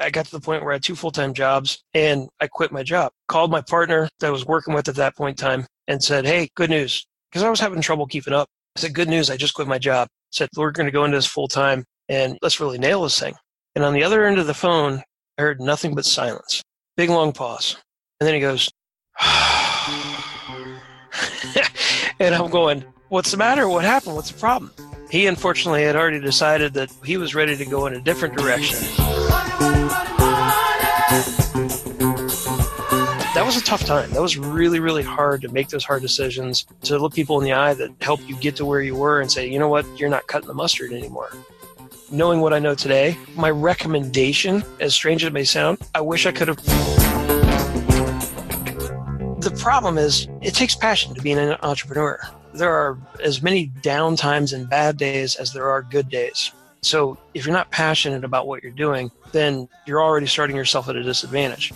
I got to the point where I had two full time jobs and I quit my job. Called my partner that I was working with at that point in time and said, Hey, good news. Because I was having trouble keeping up. I said, Good news. I just quit my job. I said, We're going to go into this full time and let's really nail this thing. And on the other end of the phone, I heard nothing but silence. Big long pause. And then he goes, and I'm going, What's the matter? What happened? What's the problem? He unfortunately had already decided that he was ready to go in a different direction. That was a tough time. That was really, really hard to make those hard decisions, to look people in the eye that help you get to where you were and say, you know what, you're not cutting the mustard anymore. Knowing what I know today, my recommendation, as strange as it may sound, I wish I could have the problem is it takes passion to be an entrepreneur there are as many down times and bad days as there are good days. So if you're not passionate about what you're doing, then you're already starting yourself at a disadvantage.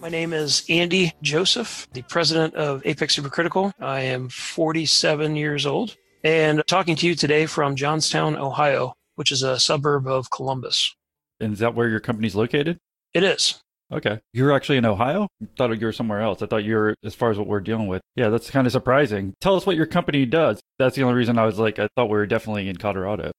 My name is Andy Joseph, the president of Apex Supercritical. I am 47 years old and talking to you today from Johnstown, Ohio, which is a suburb of Columbus. And is that where your company's located? It is. Okay. You're actually in Ohio? I thought you were somewhere else. I thought you were as far as what we're dealing with. Yeah, that's kind of surprising. Tell us what your company does. That's the only reason I was like, I thought we were definitely in Colorado.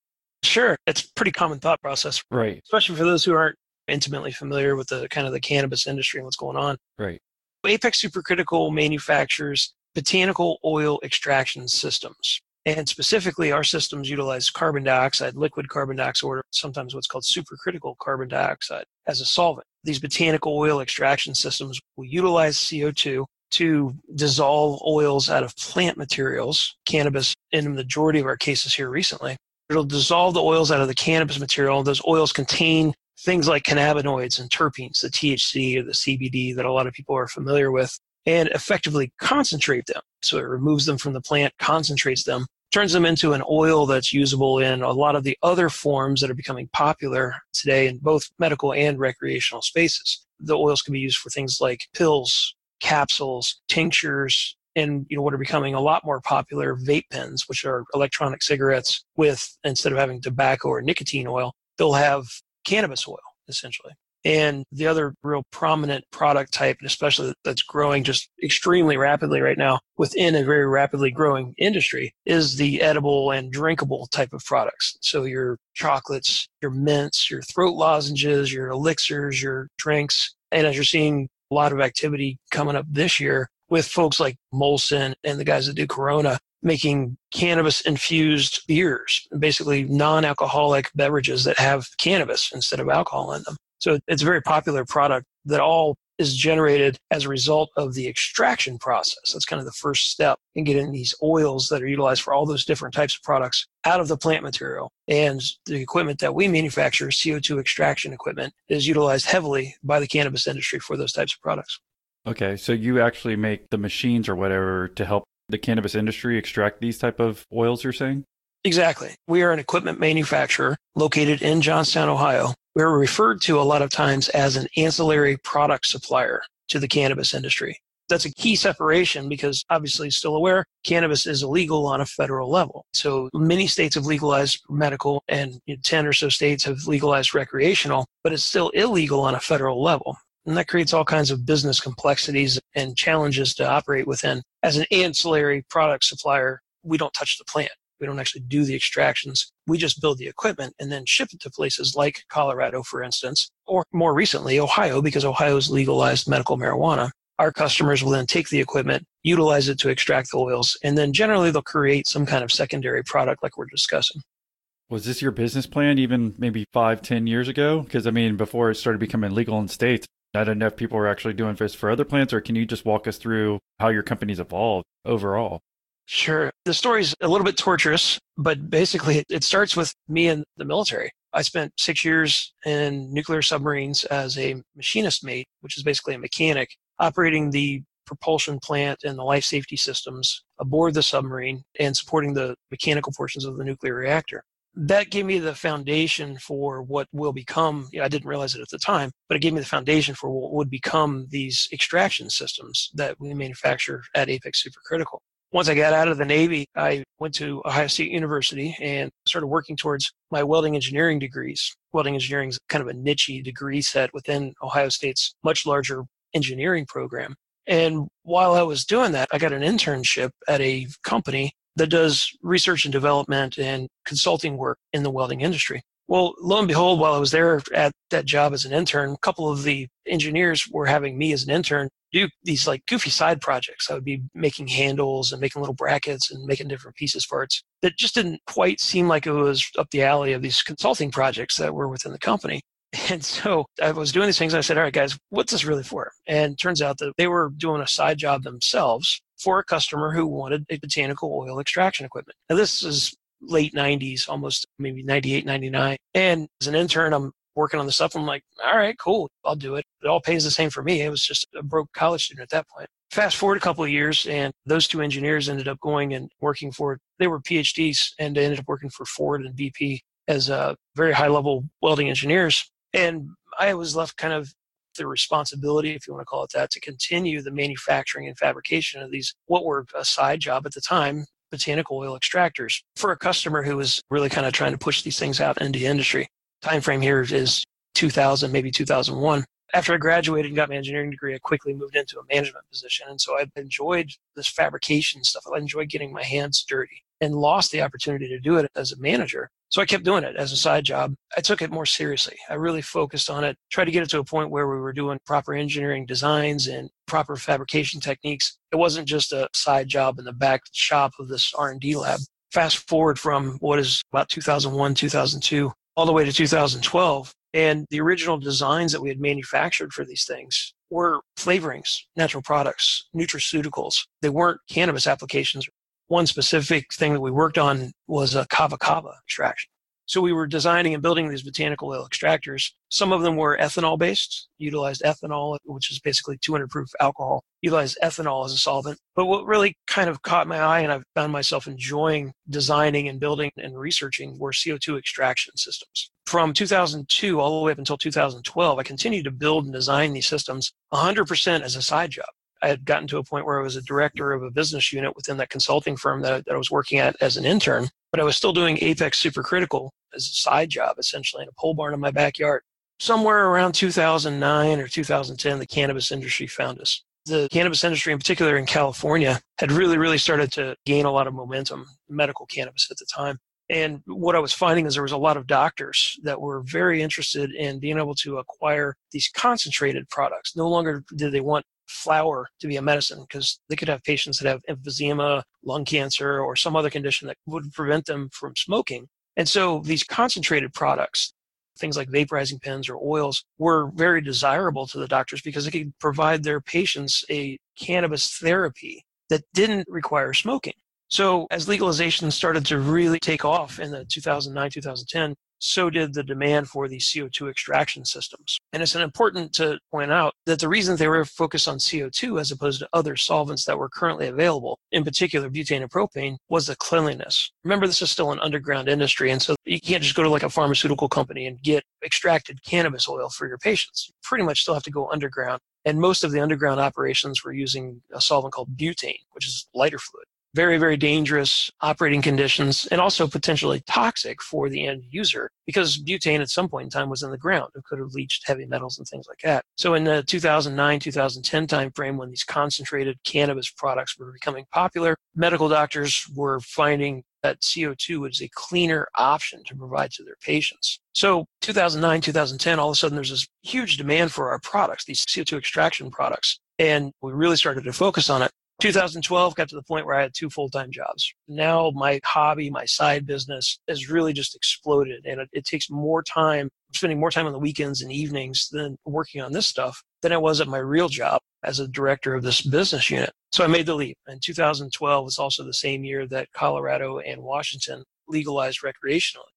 Sure. It's a pretty common thought process. Right. Especially for those who aren't intimately familiar with the kind of the cannabis industry and what's going on. Right. Apex Supercritical manufactures botanical oil extraction systems. And specifically, our systems utilize carbon dioxide, liquid carbon dioxide, or sometimes what's called supercritical carbon dioxide as a solvent. These botanical oil extraction systems will utilize CO2 to dissolve oils out of plant materials, cannabis in the majority of our cases here recently. It'll dissolve the oils out of the cannabis material. Those oils contain things like cannabinoids and terpenes, the THC or the CBD that a lot of people are familiar with, and effectively concentrate them. So it removes them from the plant, concentrates them, turns them into an oil that's usable in a lot of the other forms that are becoming popular today in both medical and recreational spaces. The oils can be used for things like pills, capsules, tinctures, and you know what are becoming a lot more popular vape pens, which are electronic cigarettes with instead of having tobacco or nicotine oil, they'll have cannabis oil essentially. And the other real prominent product type, and especially that's growing just extremely rapidly right now within a very rapidly growing industry, is the edible and drinkable type of products. So your chocolates, your mints, your throat lozenges, your elixirs, your drinks. And as you're seeing a lot of activity coming up this year with folks like Molson and the guys that do Corona making cannabis infused beers, basically non alcoholic beverages that have cannabis instead of alcohol in them. So it's a very popular product that all is generated as a result of the extraction process. That's kind of the first step in getting these oils that are utilized for all those different types of products out of the plant material. And the equipment that we manufacture, CO2 extraction equipment, is utilized heavily by the cannabis industry for those types of products. Okay, so you actually make the machines or whatever to help the cannabis industry extract these type of oils you're saying? Exactly. We are an equipment manufacturer located in Johnstown, Ohio. We're referred to a lot of times as an ancillary product supplier to the cannabis industry. That's a key separation because obviously still aware cannabis is illegal on a federal level. So many states have legalized medical and 10 or so states have legalized recreational, but it's still illegal on a federal level. And that creates all kinds of business complexities and challenges to operate within. As an ancillary product supplier, we don't touch the plant. We don't actually do the extractions. We just build the equipment and then ship it to places like Colorado, for instance, or more recently, Ohio, because Ohio's legalized medical marijuana. Our customers will then take the equipment, utilize it to extract the oils, and then generally they'll create some kind of secondary product like we're discussing. Was this your business plan even maybe five, ten years ago? Because I mean, before it started becoming legal in states, Know if people are actually doing this for other plants, or can you just walk us through how your company's evolved overall? Sure. The story's a little bit torturous, but basically it starts with me in the military. I spent six years in nuclear submarines as a machinist mate, which is basically a mechanic, operating the propulsion plant and the life safety systems aboard the submarine and supporting the mechanical portions of the nuclear reactor. That gave me the foundation for what will become, I didn't realize it at the time, but it gave me the foundation for what would become these extraction systems that we manufacture at Apex Supercritical. Once I got out of the Navy, I went to Ohio State University and started working towards my welding engineering degrees. Welding engineering is kind of a niche degree set within Ohio State's much larger engineering program. And while I was doing that, I got an internship at a company that does research and development and consulting work in the welding industry. Well, lo and behold, while I was there at that job as an intern, a couple of the engineers were having me as an intern do these like goofy side projects. I would be making handles and making little brackets and making different pieces parts that just didn't quite seem like it was up the alley of these consulting projects that were within the company. And so I was doing these things. And I said, all right, guys, what's this really for? And turns out that they were doing a side job themselves for a customer who wanted a botanical oil extraction equipment. Now, this is late 90s, almost maybe 98, 99. And as an intern, I'm working on the stuff. I'm like, all right, cool, I'll do it. It all pays the same for me. It was just a broke college student at that point. Fast forward a couple of years, and those two engineers ended up going and working for, they were PhDs and they ended up working for Ford and BP as uh, very high level welding engineers. And I was left kind of the responsibility, if you want to call it that, to continue the manufacturing and fabrication of these, what were a side job at the time, botanical oil extractors for a customer who was really kind of trying to push these things out into the industry. Time frame here is 2000, maybe 2001. After I graduated and got my engineering degree, I quickly moved into a management position. And so I've enjoyed this fabrication stuff. I enjoyed getting my hands dirty and lost the opportunity to do it as a manager. So I kept doing it as a side job. I took it more seriously. I really focused on it, tried to get it to a point where we were doing proper engineering designs and proper fabrication techniques. It wasn't just a side job in the back shop of this R&D lab. Fast forward from what is about 2001, 2002, all the way to 2012, and the original designs that we had manufactured for these things were flavorings, natural products, nutraceuticals. They weren't cannabis applications one specific thing that we worked on was a kava kava extraction. So we were designing and building these botanical oil extractors. Some of them were ethanol based, utilized ethanol, which is basically 200 proof alcohol, utilized ethanol as a solvent. But what really kind of caught my eye and I've found myself enjoying designing and building and researching were CO2 extraction systems. From 2002 all the way up until 2012, I continued to build and design these systems 100% as a side job. I had gotten to a point where I was a director of a business unit within that consulting firm that, that I was working at as an intern, but I was still doing Apex Supercritical as a side job, essentially, in a pole barn in my backyard. Somewhere around 2009 or 2010, the cannabis industry found us. The cannabis industry, in particular in California, had really, really started to gain a lot of momentum, medical cannabis at the time. And what I was finding is there was a lot of doctors that were very interested in being able to acquire these concentrated products. No longer did they want flower to be a medicine because they could have patients that have emphysema, lung cancer, or some other condition that would prevent them from smoking. And so these concentrated products, things like vaporizing pens or oils, were very desirable to the doctors because they could provide their patients a cannabis therapy that didn't require smoking. So as legalization started to really take off in the 2009, 2010, so did the demand for these CO2 extraction systems. And it's important to point out that the reason they were focused on CO2 as opposed to other solvents that were currently available, in particular butane and propane, was the cleanliness. Remember, this is still an underground industry, and so you can't just go to like a pharmaceutical company and get extracted cannabis oil for your patients. You pretty much still have to go underground. And most of the underground operations were using a solvent called butane, which is lighter fluid very, very dangerous operating conditions and also potentially toxic for the end user because butane at some point in time was in the ground. It could have leached heavy metals and things like that. So in the 2009, 2010 timeframe, when these concentrated cannabis products were becoming popular, medical doctors were finding that CO2 was a cleaner option to provide to their patients. So 2009, 2010, all of a sudden there's this huge demand for our products, these CO2 extraction products. And we really started to focus on it. 2012 got to the point where I had two full time jobs. Now my hobby, my side business has really just exploded and it, it, takes more time, spending more time on the weekends and evenings than working on this stuff than I was at my real job as a director of this business unit. So I made the leap. And 2012 was also the same year that Colorado and Washington legalized recreationally.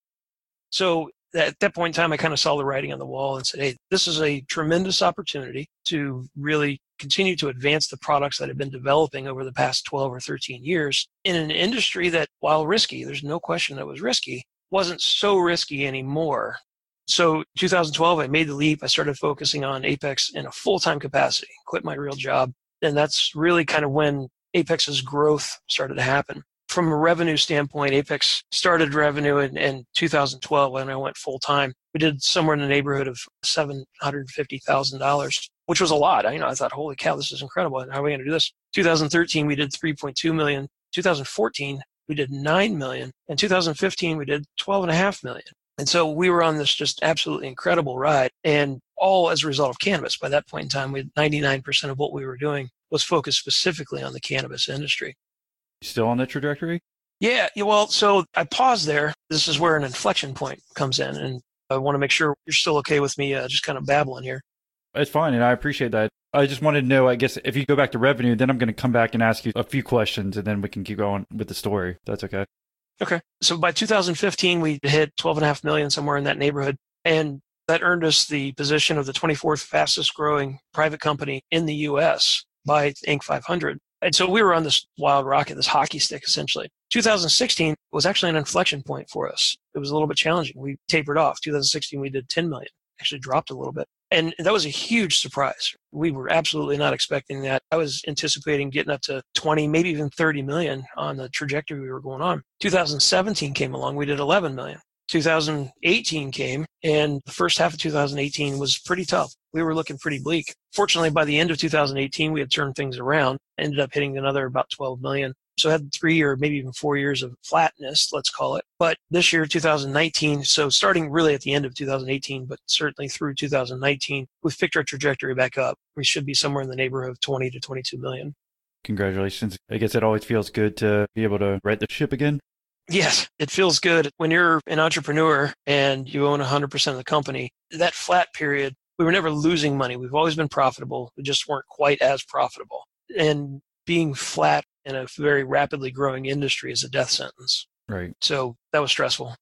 So at that point in time, I kind of saw the writing on the wall and said, hey, this is a tremendous opportunity to really continue to advance the products that have been developing over the past 12 or 13 years in an industry that, while risky, there's no question that was risky, wasn't so risky anymore. So 2012, I made the leap. I started focusing on Apex in a full-time capacity, quit my real job. And that's really kind of when Apex's growth started to happen. From a revenue standpoint, Apex started revenue in, in 2012 when I went full time. We did somewhere in the neighborhood of $750,000, which was a lot. I, you know, I thought, holy cow, this is incredible. How are we going to do this? 2013, we did 3.2 million. 2014, we did 9 million. In 2015, we did 12.5 million. And so we were on this just absolutely incredible ride, and all as a result of cannabis. By that point in time, we had 99% of what we were doing was focused specifically on the cannabis industry. Still on that trajectory? Yeah, well, so I paused there. This is where an inflection point comes in, and I want to make sure you're still okay with me uh, just kind of babbling here. It's fine, and I appreciate that. I just wanted to know, I guess, if you go back to revenue, then I'm going to come back and ask you a few questions, and then we can keep going with the story. That's okay. Okay. So by 2015, we hit 12.5 million, somewhere in that neighborhood. And that earned us the position of the 24th fastest growing private company in the US by Inc. 500. And so we were on this wild rocket, this hockey stick essentially. 2016 was actually an inflection point for us. It was a little bit challenging. We tapered off. 2016, we did 10 million, actually dropped a little bit. And that was a huge surprise. We were absolutely not expecting that. I was anticipating getting up to 20, maybe even 30 million on the trajectory we were going on. 2017 came along, we did 11 million. 2018 came, and the first half of 2018 was pretty tough. We were looking pretty bleak. Fortunately, by the end of 2018, we had turned things around, ended up hitting another about 12 million. So had three or maybe even four years of flatness, let's call it. But this year, 2019, so starting really at the end of 2018, but certainly through 2019, we've picked our trajectory back up. We should be somewhere in the neighborhood of 20 to 22 million. Congratulations. I guess it always feels good to be able to right the ship again. Yes, it feels good when you're an entrepreneur and you own 100% of the company. That flat period, we were never losing money. We've always been profitable. We just weren't quite as profitable. And being flat in a very rapidly growing industry is a death sentence. Right. So that was stressful.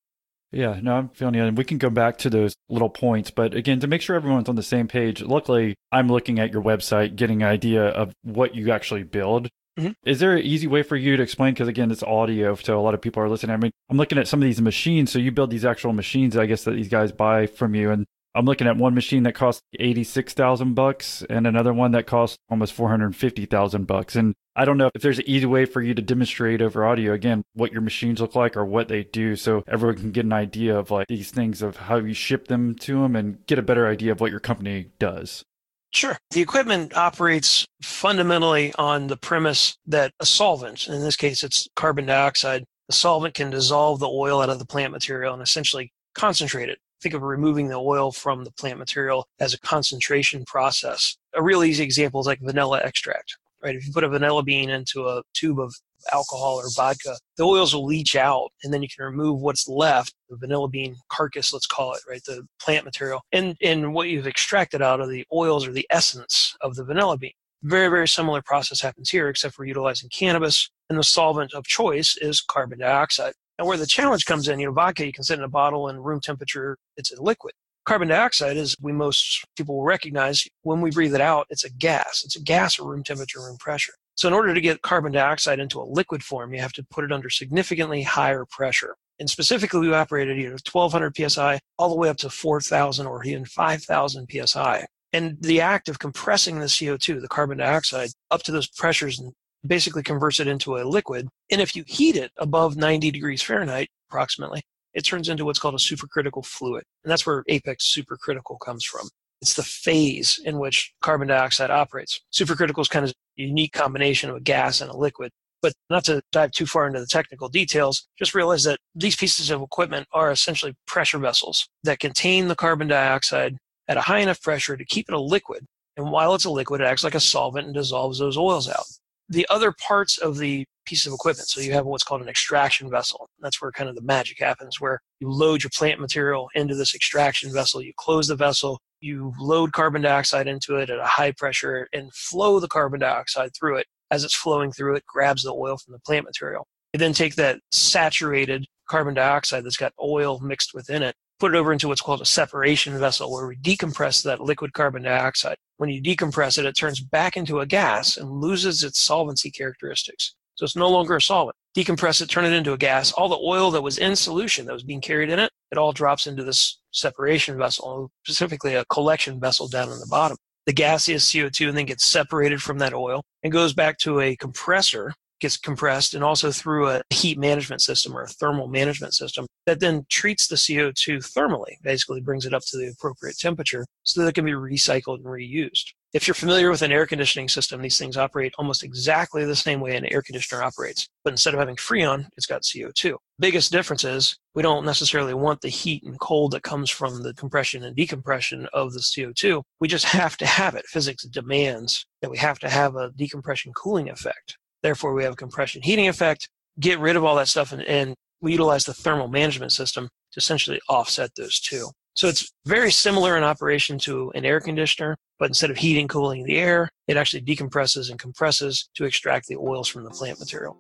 Yeah, no, I'm feeling you. And we can go back to those little points. But again, to make sure everyone's on the same page, luckily, I'm looking at your website, getting an idea of what you actually build. Mm-hmm. Is there an easy way for you to explain? Because again, it's audio, so a lot of people are listening. I mean, I'm looking at some of these machines. So you build these actual machines, I guess, that these guys buy from you. And I'm looking at one machine that costs 86,000 bucks and another one that costs almost 450,000 bucks. And I don't know if there's an easy way for you to demonstrate over audio again what your machines look like or what they do so everyone can get an idea of like these things of how you ship them to them and get a better idea of what your company does. Sure. The equipment operates fundamentally on the premise that a solvent, in this case it's carbon dioxide, the solvent can dissolve the oil out of the plant material and essentially concentrate it think of removing the oil from the plant material as a concentration process. A real easy example is like vanilla extract, right? If you put a vanilla bean into a tube of alcohol or vodka, the oils will leach out and then you can remove what's left, the vanilla bean carcass, let's call it, right? The plant material. And, and what you've extracted out of the oils or the essence of the vanilla bean. Very, very similar process happens here, except for utilizing cannabis. And the solvent of choice is carbon dioxide. And where the challenge comes in, you know, vodka you can sit in a bottle and room temperature, it's a liquid. Carbon dioxide, as we most people will recognize, when we breathe it out, it's a gas. It's a gas at room temperature, room pressure. So in order to get carbon dioxide into a liquid form, you have to put it under significantly higher pressure. And specifically, we operated you know 1200 psi all the way up to 4000 or even 5000 psi. And the act of compressing the CO2, the carbon dioxide, up to those pressures basically converts it into a liquid. And if you heat it above 90 degrees Fahrenheit, approximately, it turns into what's called a supercritical fluid. And that's where apex supercritical comes from. It's the phase in which carbon dioxide operates. Supercritical is kind of a unique combination of a gas and a liquid. But not to dive too far into the technical details, just realize that these pieces of equipment are essentially pressure vessels that contain the carbon dioxide at a high enough pressure to keep it a liquid. And while it's a liquid, it acts like a solvent and dissolves those oils out the other parts of the piece of equipment. So you have what's called an extraction vessel. That's where kind of the magic happens, where you load your plant material into this extraction vessel, you close the vessel, you load carbon dioxide into it at a high pressure and flow the carbon dioxide through it. As it's flowing through it, grabs the oil from the plant material. You then take that saturated carbon dioxide that's got oil mixed within it, put it over into what's called a separation vessel where we decompress that liquid carbon dioxide when you decompress it, it turns back into a gas and loses its solvency characteristics. So it's no longer a solvent. Decompress it, turn it into a gas. All the oil that was in solution that was being carried in it, it all drops into this separation vessel, specifically a collection vessel down in the bottom. the gaseous CO2 and then gets separated from that oil and goes back to a compressor gets compressed and also through a heat management system or a thermal management system that then treats the CO2 thermally, basically brings it up to the appropriate temperature so that it can be recycled and reused. If you're familiar with an air conditioning system, these things operate almost exactly the same way an air conditioner operates. But instead of having Freon, it's got CO2. Biggest difference is we don't necessarily want the heat and cold that comes from the compression and decompression of the CO2. We just have to have it. Physics demands that we have to have a decompression cooling effect. Therefore, we have a compression heating effect. Get rid of all that stuff and, and we utilize the thermal management system to essentially offset those two. So it's very similar in operation to an air conditioner, but instead of heating, cooling the air, it actually decompresses and compresses to extract the oils from the plant material.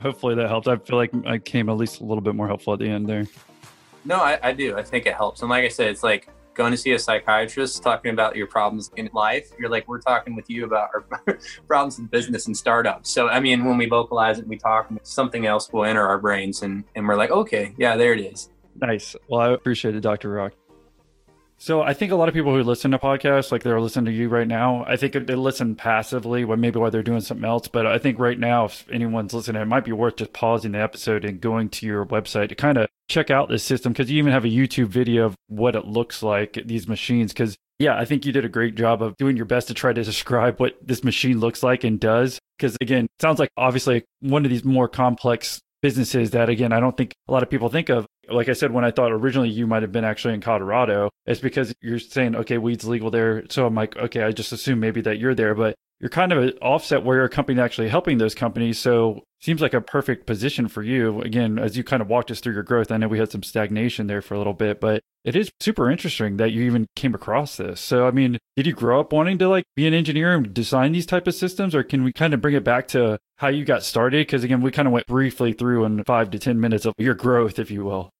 Hopefully that helped. I feel like I came at least a little bit more helpful at the end there. No, I, I do. I think it helps. And like I said, it's like going to see a psychiatrist talking about your problems in life. You're like, we're talking with you about our problems in business and startups. So, I mean, when we vocalize it, we talk, something else will enter our brains and, and we're like, okay, yeah, there it is. Nice. Well, I appreciate it, Dr. Rock. So I think a lot of people who listen to podcasts, like they're listening to you right now, I think they listen passively, when maybe while they're doing something else. But I think right now, if anyone's listening, it might be worth just pausing the episode and going to your website to kind of check out this system because you even have a YouTube video of what it looks like these machines. Because yeah, I think you did a great job of doing your best to try to describe what this machine looks like and does. Because again, sounds like obviously one of these more complex businesses that again I don't think a lot of people think of. Like I said, when I thought originally you might have been actually in Colorado, it's because you're saying okay, weed's legal there. So I'm like, okay, I just assume maybe that you're there, but you're kind of an offset where you're a company actually helping those companies. So seems like a perfect position for you. Again, as you kind of walked us through your growth, I know we had some stagnation there for a little bit, but it is super interesting that you even came across this. So, I mean, did you grow up wanting to like be an engineer and design these type of systems, or can we kind of bring it back to how you got started? Because again, we kind of went briefly through in five to 10 minutes of your growth, if you will.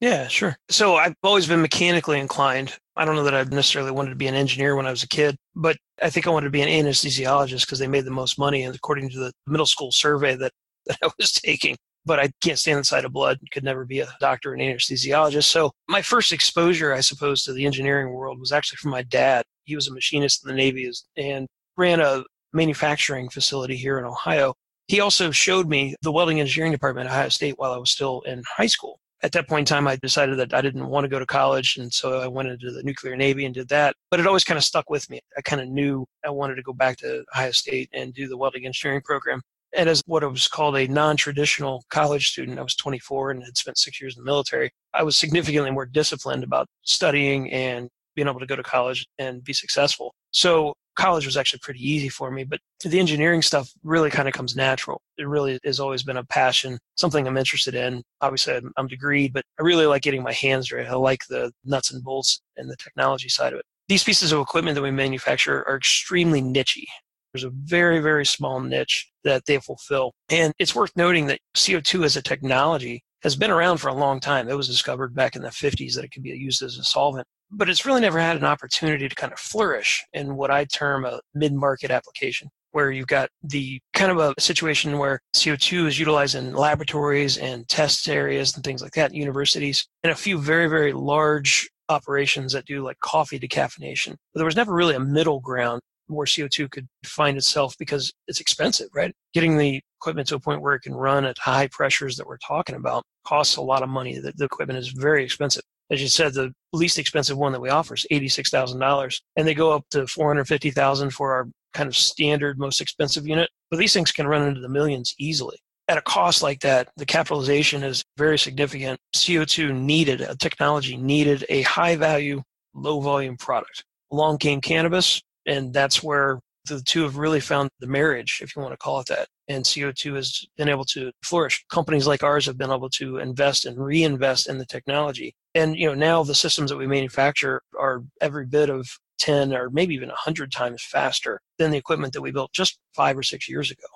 Yeah, sure. So I've always been mechanically inclined. I don't know that I necessarily wanted to be an engineer when I was a kid, but I think I wanted to be an anesthesiologist because they made the most money. And according to the middle school survey that, that I was taking, but I can't stand the sight of blood, could never be a doctor and anesthesiologist. So my first exposure, I suppose, to the engineering world was actually from my dad. He was a machinist in the Navy and ran a manufacturing facility here in Ohio. He also showed me the welding engineering department at Ohio State while I was still in high school at that point in time, I decided that I didn't want to go to college. And so I went into the nuclear Navy and did that. But it always kind of stuck with me. I kind of knew I wanted to go back to Ohio State and do the welding engineering program. And as what was called a non traditional college student, I was 24 and had spent six years in the military. I was significantly more disciplined about studying and being able to go to college and be successful. So college was actually pretty easy for me, but the engineering stuff really kind of comes natural. It really has always been a passion, something I'm interested in. Obviously, I'm, I'm degreed, but I really like getting my hands dirty. I like the nuts and bolts and the technology side of it. These pieces of equipment that we manufacture are extremely nichey. There's a very, very small niche that they fulfill. And it's worth noting that CO2 as a technology has been around for a long time. It was discovered back in the 50s that it could be used as a solvent but it's really never had an opportunity to kind of flourish in what I term a mid market application, where you've got the kind of a situation where CO2 is utilized in laboratories and test areas and things like that, universities, and a few very, very large operations that do like coffee decaffeination. But there was never really a middle ground where CO2 could find itself because it's expensive, right? Getting the equipment to a point where it can run at high pressures that we're talking about costs a lot of money. The, the equipment is very expensive as you said, the least expensive one that we offer is eighty-six thousand dollars, and they go up to four hundred fifty thousand for our kind of standard, most expensive unit. But these things can run into the millions easily. At a cost like that, the capitalization is very significant. CO2 needed, a technology needed a high value, low volume product. Along came cannabis, and that's where the two have really found the marriage, if you want to call it that. And CO2 has been able to flourish. Companies like ours have been able to invest and reinvest in the technology. And you know now the systems that we manufacture are every bit of 10 or maybe even 100 times faster than the equipment that we built just five or six years ago.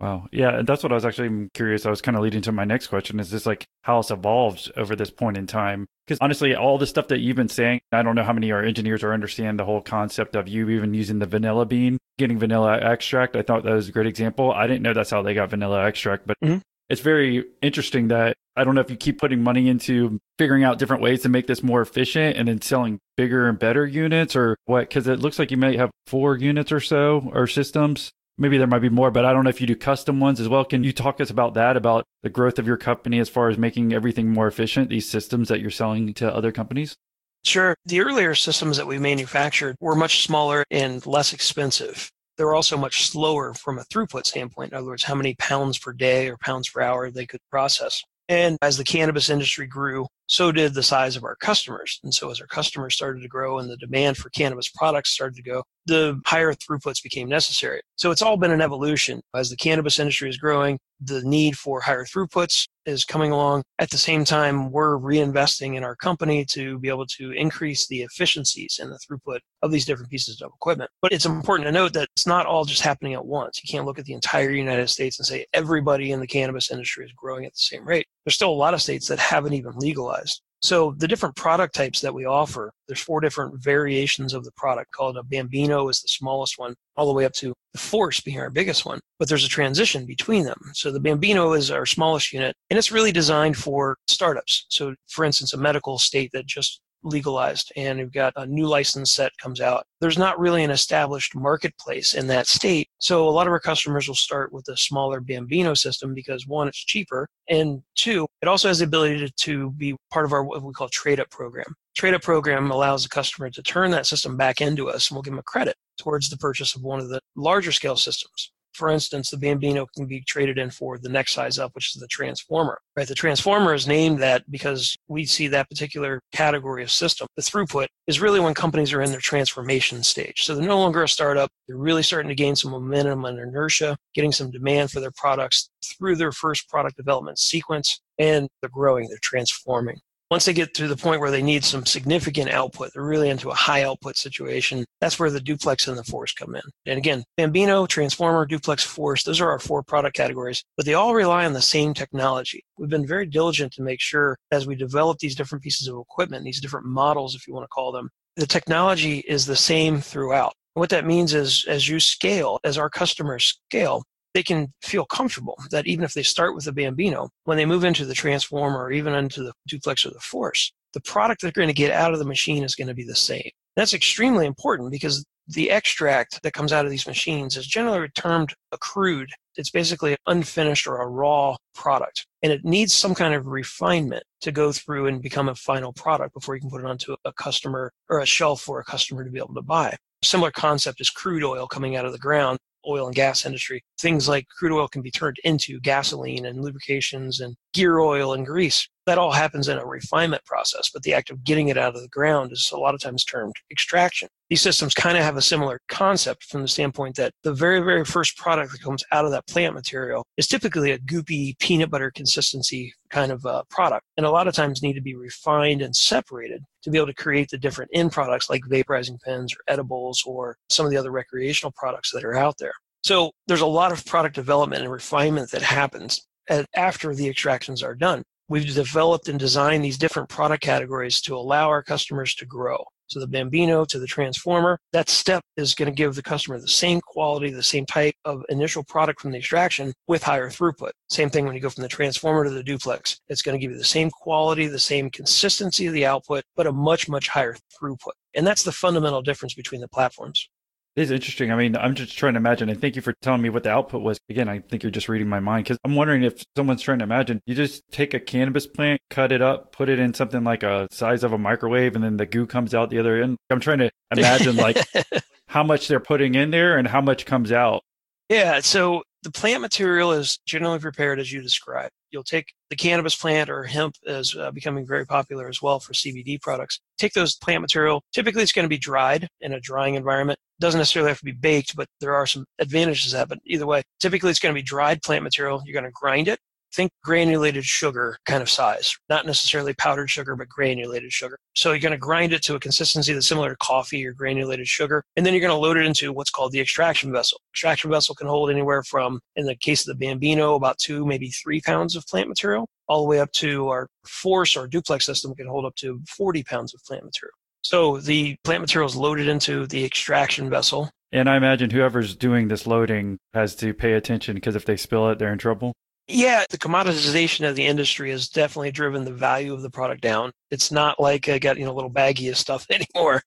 Wow. Yeah, And that's what I was actually curious. I was kind of leading to my next question is this like how it's evolved over this point in time? Because honestly, all the stuff that you've been saying, I don't know how many our engineers are understand the whole concept of you even using the vanilla bean, getting vanilla extract. I thought that was a great example. I didn't know that's how they got vanilla extract, but mm-hmm. it's very interesting that I don't know if you keep putting money into figuring out different ways to make this more efficient and then selling bigger and better units or what? Because it looks like you may have four units or so or systems. Maybe there might be more, but I don't know if you do custom ones as well. Can you talk us about that, about the growth of your company as far as making everything more efficient, these systems that you're selling to other companies? Sure. The earlier systems that we manufactured were much smaller and less expensive. They were also much slower from a throughput standpoint. In other words, how many pounds per day or pounds per hour they could process. And as the cannabis industry grew, so did the size of our customers. And so as our customers started to grow and the demand for cannabis products started to go, the higher throughputs became necessary. So it's all been an evolution. As the cannabis industry is growing, the need for higher throughputs is coming along. At the same time, we're reinvesting in our company to be able to increase the efficiencies and the throughput of these different pieces of equipment. But it's important to note that it's not all just happening at once. You can't look at the entire United States and say everybody in the cannabis industry is growing at the same rate. There's still a lot of states that haven't even legalized. So the different product types that we offer, there's four different variations of the product called a Bambino is the smallest one, all the way up to the Force being our biggest one. But there's a transition between them. So the Bambino is our smallest unit, and it's really designed for startups. So for instance, a medical state that just legalized and we've got a new license set comes out. There's not really an established marketplace in that state. So a lot of our customers will start with a smaller Bambino system because one, it's cheaper. And two, it also has the ability to, to be part of our what we call trade up program. Trade up program allows the customer to turn that system back into us and we'll give them a credit towards the purchase of one of the larger scale systems for instance, the Bambino can be traded in for the next size up, which is the Transformer. Right? The Transformer is named that because we see that particular category of system. The throughput is really when companies are in their transformation stage. So they're no longer a startup. They're really starting to gain some momentum and inertia, getting some demand for their products through their first product development sequence, and they're growing, they're transforming. Once they get to the point where they need some significant output, they're really into a high output situation. That's where the duplex and the force come in. And again, Bambino, Transformer, Duplex, Force, those are our four product categories, but they all rely on the same technology. We've been very diligent to make sure as we develop these different pieces of equipment, these different models, if you want to call them, the technology is the same throughout. What that means is as you scale, as our customers scale, they can feel comfortable that even if they start with a Bambino, when they move into the Transformer or even into the Duplex or the Force, the product they're going to get out of the machine is going to be the same. That's extremely important because the extract that comes out of these machines is generally termed a crude. It's basically an unfinished or a raw product. And it needs some kind of refinement to go through and become a final product before you can put it onto a customer or a shelf for a customer to be able to buy. Similar concept is crude oil coming out of the ground oil and gas industry. Things like crude oil can be turned into gasoline and lubrications and gear oil and grease. That all happens in a refinement process, but the act of getting it out of the ground is a lot of times termed extraction. These systems kind of have a similar concept from the standpoint that the very, very first product that comes out of that plant material is typically a goopy peanut butter consistency kind of uh, product, and a lot of times need to be refined and separated to be able to create the different end products like vaporizing pens or edibles or some of the other recreational products that are out there. So there's a lot of product development and refinement that happens after the extractions are done. We've developed and designed these different product categories to allow our customers to grow. So the Bambino to the Transformer, that step is going to give the customer the same quality, the same type of initial product from the extraction with higher throughput. Same thing when you go from the Transformer to the Duplex. It's going to give you the same quality, the same consistency of the output, but a much, much higher throughput. And that's the fundamental difference between the platforms. It's interesting. I mean, I'm just trying to imagine, and thank you for telling me what the output was. Again, I think you're just reading my mind because I'm wondering if someone's trying to imagine you just take a cannabis plant, cut it up, put it in something like a size of a microwave, and then the goo comes out the other end. I'm trying to imagine like how much they're putting in there and how much comes out. Yeah. So the plant material is generally prepared as you described. You'll take the cannabis plant or hemp is uh, becoming very popular as well for CBD products. Take those plant material. Typically, it's going to be dried in a drying environment. Doesn't necessarily have to be baked, but there are some advantages to that. But either way, typically it's going to be dried plant material. You're going to grind it think granulated sugar kind of size, not necessarily powdered sugar, but granulated sugar. So you're going to grind it to a consistency that's similar to coffee or granulated sugar. And then you're going to load it into what's called the extraction vessel. Extraction vessel can hold anywhere from, in the case of the Bambino, about two, maybe three pounds of plant material, all the way up to our Force or Duplex system can hold up to 40 pounds of plant material. So the plant material is loaded into the extraction vessel. And I imagine whoever's doing this loading has to pay attention because if they spill it, they're in trouble. Yeah, the commoditization of the industry has definitely driven the value of the product down. It's not like I got, you know, little baggy of stuff anymore.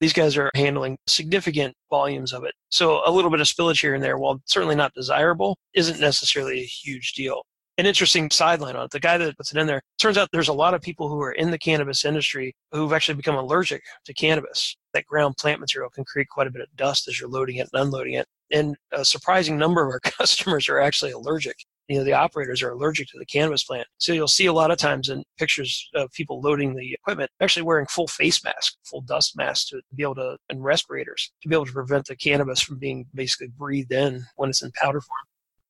These guys are handling significant volumes of it. So a little bit of spillage here and there, while certainly not desirable, isn't necessarily a huge deal. An interesting sideline on it. The guy that puts it in there, turns out there's a lot of people who are in the cannabis industry who've actually become allergic to cannabis. That ground plant material can create quite a bit of dust as you're loading it and unloading it. And a surprising number of our customers are actually allergic you know the operators are allergic to the cannabis plant. So you'll see a lot of times in pictures of people loading the equipment actually wearing full face masks full dust masks to be able to and respirators to be able to prevent the cannabis from being basically breathed in when it's in powder form.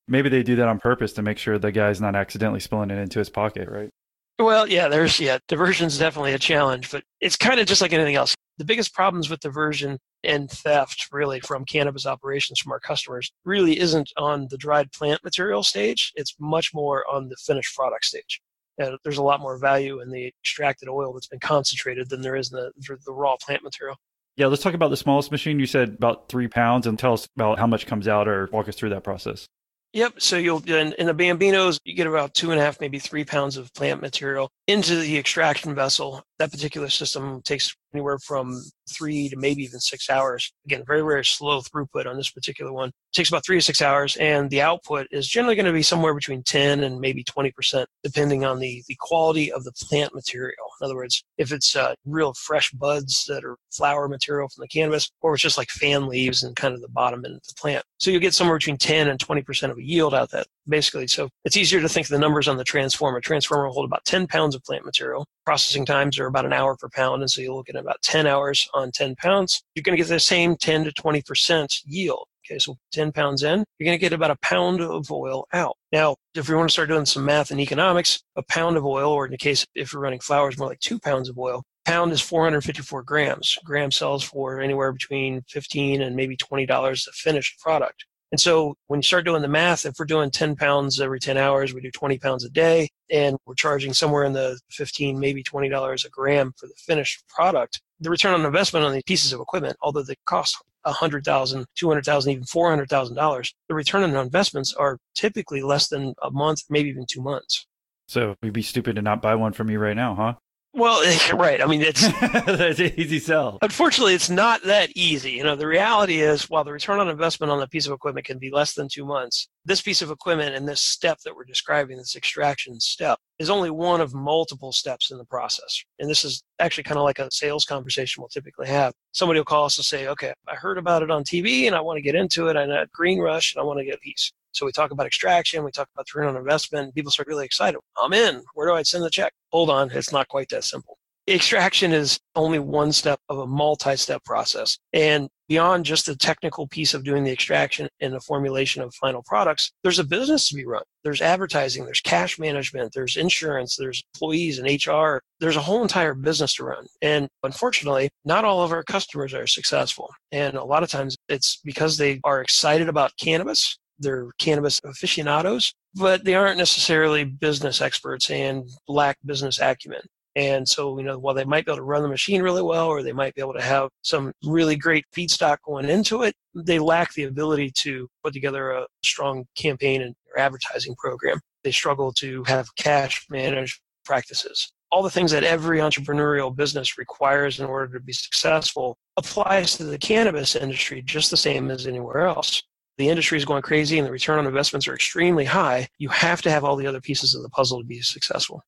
Maybe they do that on purpose to make sure the guy's not accidentally spilling it into his pocket right? Well, yeah, there's yeah, diversion's definitely a challenge, but it's kind of just like anything else. The biggest problems with diversion and theft, really, from cannabis operations from our customers, really isn't on the dried plant material stage. It's much more on the finished product stage. And there's a lot more value in the extracted oil that's been concentrated than there is in the, the raw plant material. Yeah, let's talk about the smallest machine. You said about three pounds, and tell us about how much comes out, or walk us through that process. Yep. So you'll in, in, the bambinos, you get about two and a half, maybe three pounds of plant material into the extraction vessel. That particular system takes anywhere from three to maybe even six hours. Again, very, very slow throughput on this particular one. It takes about three to six hours, and the output is generally going to be somewhere between 10 and maybe 20%, depending on the, the quality of the plant material. In other words, if it's uh, real fresh buds that are flower material from the cannabis, or it's just like fan leaves and kind of the bottom end of the plant. So you'll get somewhere between 10 and 20% of a yield out that basically. So it's easier to think of the numbers on the transformer. Transformer will hold about 10 pounds of plant material. Processing times are about an hour per pound. And so you're looking at about 10 hours on 10 pounds. You're going to get the same 10 to 20% yield. Okay, so 10 pounds in, you're going to get about a pound of oil out. Now, if we want to start doing some math and economics, a pound of oil, or in the case if you're running flowers, more like two pounds of oil, pound is 454 grams. Gram sells for anywhere between 15 and maybe $20 a finished product. And so when you start doing the math, if we're doing 10 pounds every 10 hours, we do 20 pounds a day, and we're charging somewhere in the 15, maybe $20 a gram for the finished product, the return on investment on these pieces of equipment, although they cost $100,000, $200,000, even $400,000, the return on investments are typically less than a month, maybe even two months. So we'd be stupid to not buy one from you right now, huh? Well, right. I mean, it's that's an easy sell. Unfortunately, it's not that easy. You know, the reality is, while the return on investment on a piece of equipment can be less than two months, this piece of equipment and this step that we're describing, this extraction step, is only one of multiple steps in the process. And this is actually kind of like a sales conversation we'll typically have. Somebody will call us and say, "Okay, I heard about it on TV, and I want to get into it. I know Green Rush, and I want to get a piece." So we talk about extraction, we talk about return on investment. People start really excited. I'm in. Where do I send the check? Hold on, it's not quite that simple. Extraction is only one step of a multi-step process. And beyond just the technical piece of doing the extraction and the formulation of final products, there's a business to be run. There's advertising, there's cash management, there's insurance, there's employees and HR. There's a whole entire business to run. And unfortunately, not all of our customers are successful. And a lot of times it's because they are excited about cannabis they're cannabis aficionados, but they aren't necessarily business experts and lack business acumen. And so, you know, while they might be able to run the machine really well, or they might be able to have some really great feedstock going into it, they lack the ability to put together a strong campaign and advertising program. They struggle to have cash managed practices. All the things that every entrepreneurial business requires in order to be successful applies to the cannabis industry just the same as anywhere else the industry is going crazy and the return on investments are extremely high, you have to have all the other pieces of the puzzle to be successful.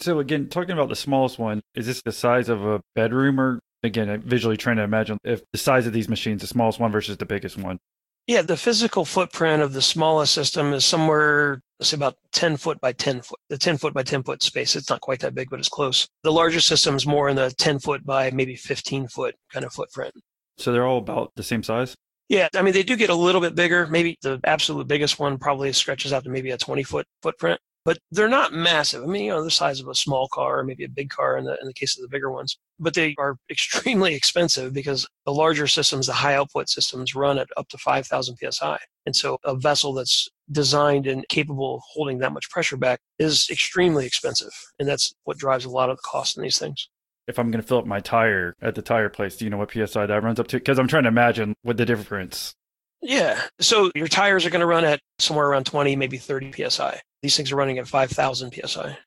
So again, talking about the smallest one, is this the size of a bedroom or again, I'm visually trying to imagine if the size of these machines, the smallest one versus the biggest one? Yeah, the physical footprint of the smallest system is somewhere, let's say about 10 foot by 10 foot. The 10 foot by 10 foot space, it's not quite that big, but it's close. The larger system is more in the 10 foot by maybe 15 foot kind of footprint. So they're all about the same size? Yeah, I mean, they do get a little bit bigger. Maybe the absolute biggest one probably stretches out to maybe a 20 foot footprint, but they're not massive. I mean, you know, the size of a small car or maybe a big car in the, in the case of the bigger ones. But they are extremely expensive because the larger systems, the high output systems, run at up to 5,000 psi. And so a vessel that's designed and capable of holding that much pressure back is extremely expensive. And that's what drives a lot of the cost in these things if I'm going to fill up my tire at the tire place, do you know what PSI that runs up to? Because I'm trying to imagine what the difference. Yeah. So your tires are going to run at somewhere around 20, maybe 30 psi. These things are running at 5,000 psi.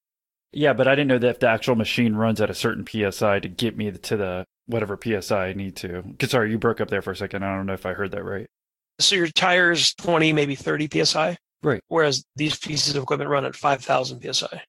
Yeah, but I didn't know that if the actual machine runs at a certain psi to get me to the whatever psi I need to. Sorry, you broke up there for a second. I don't know if I heard that right. So your tires 20, maybe 30 psi. Right. Whereas these pieces of equipment run at 5,000 psi.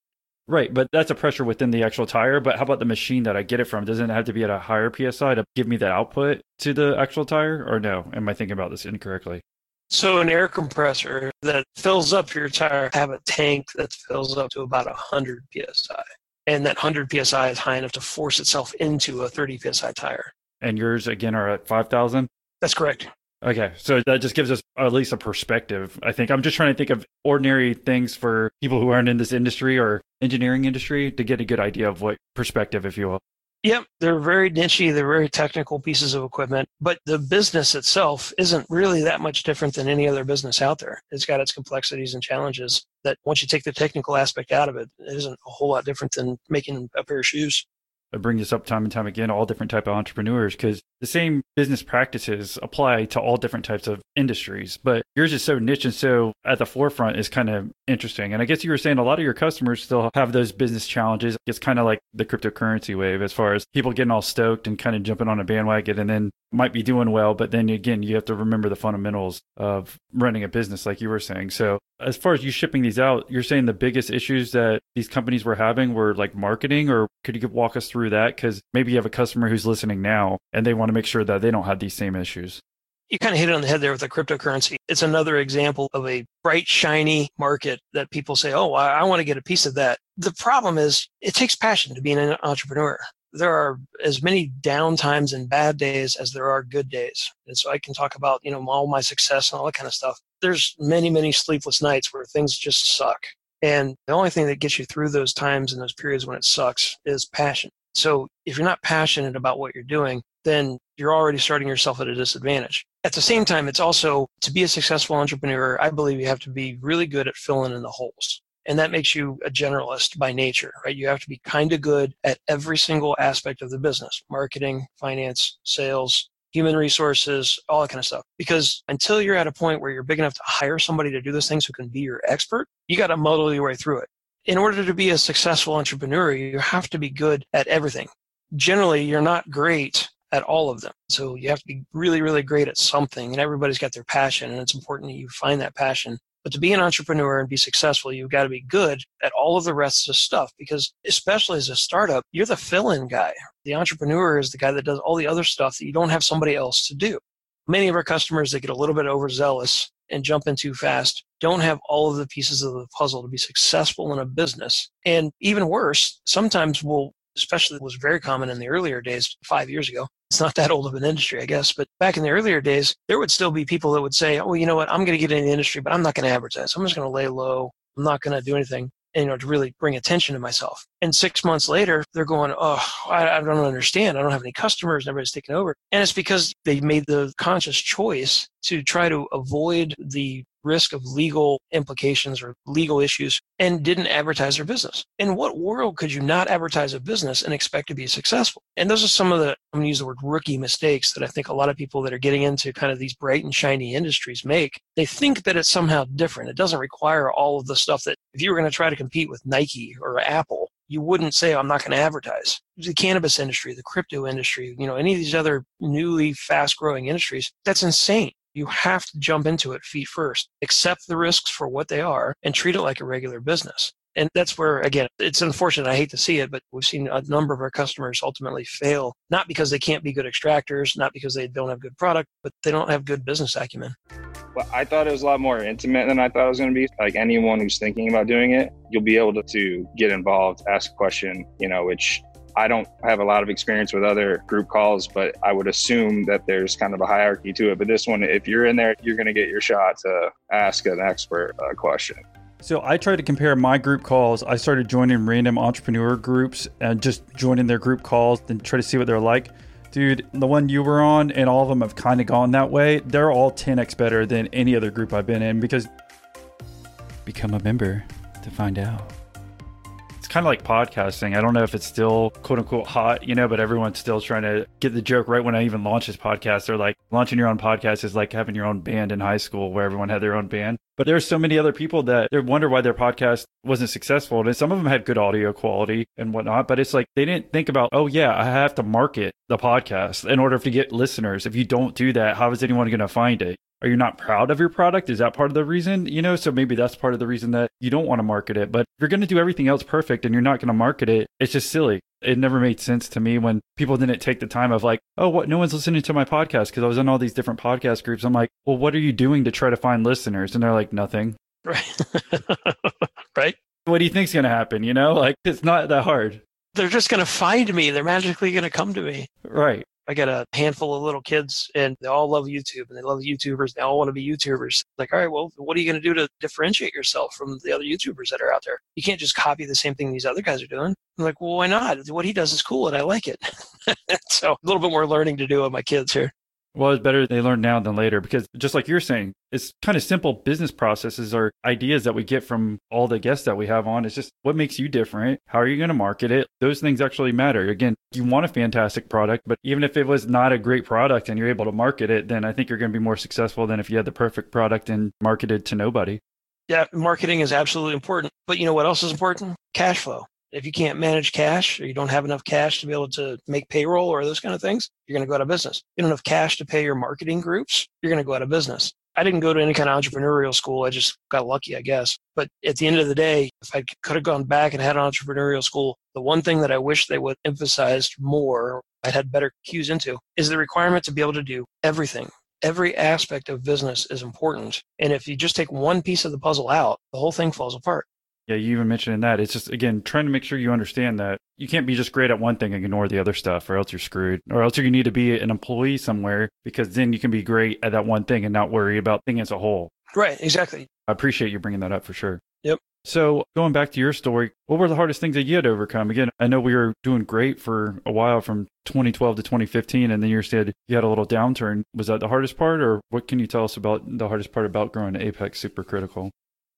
Right, but that's a pressure within the actual tire. But how about the machine that I get it from? Doesn't it have to be at a higher psi to give me that output to the actual tire? Or no? Am I thinking about this incorrectly? So an air compressor that fills up your tire have a tank that fills up to about 100 psi. And that 100 psi is high enough to force itself into a 30 psi tire. And yours again are at 5,000? That's correct. Okay, so that just gives us at least a perspective. I think I'm just trying to think of ordinary things for people who aren't in this industry or engineering industry to get a good idea of what perspective, if you will. Yep, they're very nichey, they're very technical pieces of equipment, but the business itself isn't really that much different than any other business out there. It's got its complexities and challenges that once you take the technical aspect out of it, it isn't a whole lot different than making a pair of shoes. I bring this up time and time again, all different type of entrepreneurs, because the same business practices apply to all different types of industries. But yours is so niche and so at the forefront is kind of interesting. And I guess you were saying a lot of your customers still have those business challenges. It's kind of like the cryptocurrency wave as far as people getting all stoked and kind of jumping on a bandwagon and then might be doing well. But then again, you have to remember the fundamentals of running a business, like you were saying. So as far as you shipping these out, you're saying the biggest issues that these companies were having were like marketing, or could you walk us through that? Because maybe you have a customer who's listening now and they want to make sure that they don't have these same issues. You kind of hit it on the head there with the cryptocurrency. It's another example of a bright, shiny market that people say, oh, I, I want to get a piece of that. The problem is it takes passion to be an entrepreneur there are as many down times and bad days as there are good days. And so I can talk about, you know, all my success and all that kind of stuff. There's many, many sleepless nights where things just suck. And the only thing that gets you through those times and those periods when it sucks is passion. So if you're not passionate about what you're doing, then you're already starting yourself at a disadvantage. At the same time, it's also to be a successful entrepreneur, I believe you have to be really good at filling in the holes. And that makes you a generalist by nature, right? You have to be kind of good at every single aspect of the business marketing, finance, sales, human resources, all that kind of stuff. Because until you're at a point where you're big enough to hire somebody to do those things who can be your expert, you got to muddle your way through it. In order to be a successful entrepreneur, you have to be good at everything. Generally, you're not great at all of them. So you have to be really, really great at something, and everybody's got their passion, and it's important that you find that passion but to be an entrepreneur and be successful, you've got to be good at all of the rest of the stuff because, especially as a startup, you're the fill in guy. The entrepreneur is the guy that does all the other stuff that you don't have somebody else to do. Many of our customers they get a little bit overzealous and jump in too fast don't have all of the pieces of the puzzle to be successful in a business. And even worse, sometimes we'll, especially was very common in the earlier days, five years ago. It's not that old of an industry, I guess, but back in the earlier days, there would still be people that would say, "Oh, you know what? I'm going to get in the industry, but I'm not going to advertise. I'm just going to lay low. I'm not going to do anything." You know, to really bring attention to myself. And six months later, they're going, oh, I, I, don't understand. I don't have any customers. Everybody's taking over. And it's because they made the conscious choice to try to avoid the risk of legal implications or legal issues and didn't advertise their business. In what world could you not advertise a business and expect to be successful? And those are some of the, I'm going to use the word rookie mistakes that I think a lot of people that are getting into kind of these bright and shiny industries make. They think that it's somehow different. It doesn't require all of the stuff that if you were going to try to compete with Nike or Apple, you wouldn't say, I'm not going to advertise. The cannabis industry, the crypto industry, you know, any of these other newly fast growing industries, that's insane. You have to jump into it feet first, accept the risks for what they are, and treat it like a regular business. And that's where, again, it's unfortunate. I hate to see it, but we've seen a number of our customers ultimately fail, not because they can't be good extractors, not because they don't have good product, but they don't have good business acumen. Well, I thought it was a lot more intimate than I thought it was going to be. Like anyone who's thinking about doing it, you'll be able to, to get involved, ask a question, you know, which I don't have a lot of experience with other group calls, but I would assume that there's kind of a hierarchy to it. But this one, if you're in there, you're going to get your shot to ask an expert a question. So I tried to compare my group calls. I started joining random entrepreneur groups and just joining their group calls and try to see what they're like. Dude, the one you were on and all of them have kind of gone that way. They're all 10x better than any other group I've been in because become a member to find out kind of like podcasting. I don't know if it's still quote unquote hot, you know, but everyone's still trying to get the joke right when I even launch this podcast. They're like, launching your own podcast is like having your own band in high school where everyone had their own band. But there's so many other people that they wonder why their podcast wasn't successful. And some of them had good audio quality and whatnot, but it's like they didn't think about, oh, yeah, I have to market the podcast in order to get listeners. If you don't do that, how is anyone going to find it? Are you not proud of your product? Is that part of the reason? You know, so maybe that's part of the reason that you don't want to market it. But if you're going to do everything else perfect and you're not going to market it, it's just silly. It never made sense to me when people didn't take the time of like, oh, what? No one's listening to my podcast because I was in all these different podcast groups. I'm like, well, what are you doing to try to find listeners? And they're like, nothing. Right. right. What do you think's going to happen? You know, like it's not that hard. They're just going to find me. They're magically going to come to me. Right. I got a handful of little kids and they all love YouTube and they love YouTubers. They all want to be YouTubers. Like, all right, well, what are you going to do to differentiate yourself from the other YouTubers that are out there? You can't just copy the same thing these other guys are doing. I'm like, well, why not? What he does is cool and I like it. so a little bit more learning to do with my kids here. Well, it's better they learn now than later because just like you're saying, it's kind of simple business processes or ideas that we get from all the guests that we have on. It's just what makes you different? How are you going to market it? Those things actually matter. Again, you want a fantastic product, but even if it was not a great product and you're able to market it, then I think you're going to be more successful than if you had the perfect product and marketed to nobody. Yeah, marketing is absolutely important. But you know what else is important? Cash flow. If you can't manage cash or you don't have enough cash to be able to make payroll or those kind of things, you're going to go out of business. You don't have cash to pay your marketing groups, you're going to go out of business. I didn't go to any kind of entrepreneurial school. I just got lucky, I guess. But at the end of the day, if I could have gone back and had an entrepreneurial school, the one thing that I wish they would emphasize more, I'd had better cues into, is the requirement to be able to do everything. Every aspect of business is important. And if you just take one piece of the puzzle out, the whole thing falls apart. Yeah, you even mentioned that. It's just, again, trying to make sure you understand that you can't be just great at one thing and ignore the other stuff, or else you're screwed. Or else you need to be an employee somewhere because then you can be great at that one thing and not worry about thing as a whole. Right, exactly. I appreciate you bringing that up for sure. Yep. So going back to your story, what were the hardest things that you had to overcome? Again, I know we were doing great for a while from 2012 to 2015, and then you said you had a little downturn. Was that the hardest part, or what can you tell us about the hardest part about growing Apeks Supercritical?